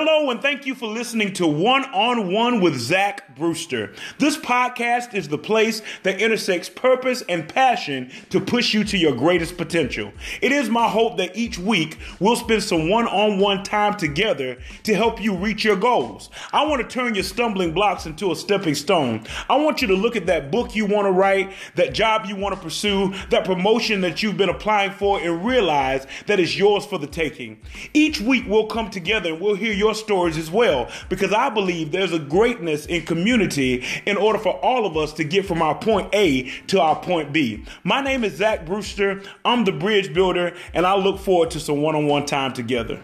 Hello, and thank you for listening to One on One with Zach Brewster. This podcast is the place that intersects purpose and passion to push you to your greatest potential. It is my hope that each week we'll spend some one on one time together to help you reach your goals. I want to turn your stumbling blocks into a stepping stone. I want you to look at that book you want to write, that job you want to pursue, that promotion that you've been applying for, and realize that it's yours for the taking. Each week we'll come together and we'll hear your stories as well because I believe there's a greatness in community in order for all of us to get from our point A to our point B. My name is Zach Brewster. I'm the bridge builder and I look forward to some one on one time together.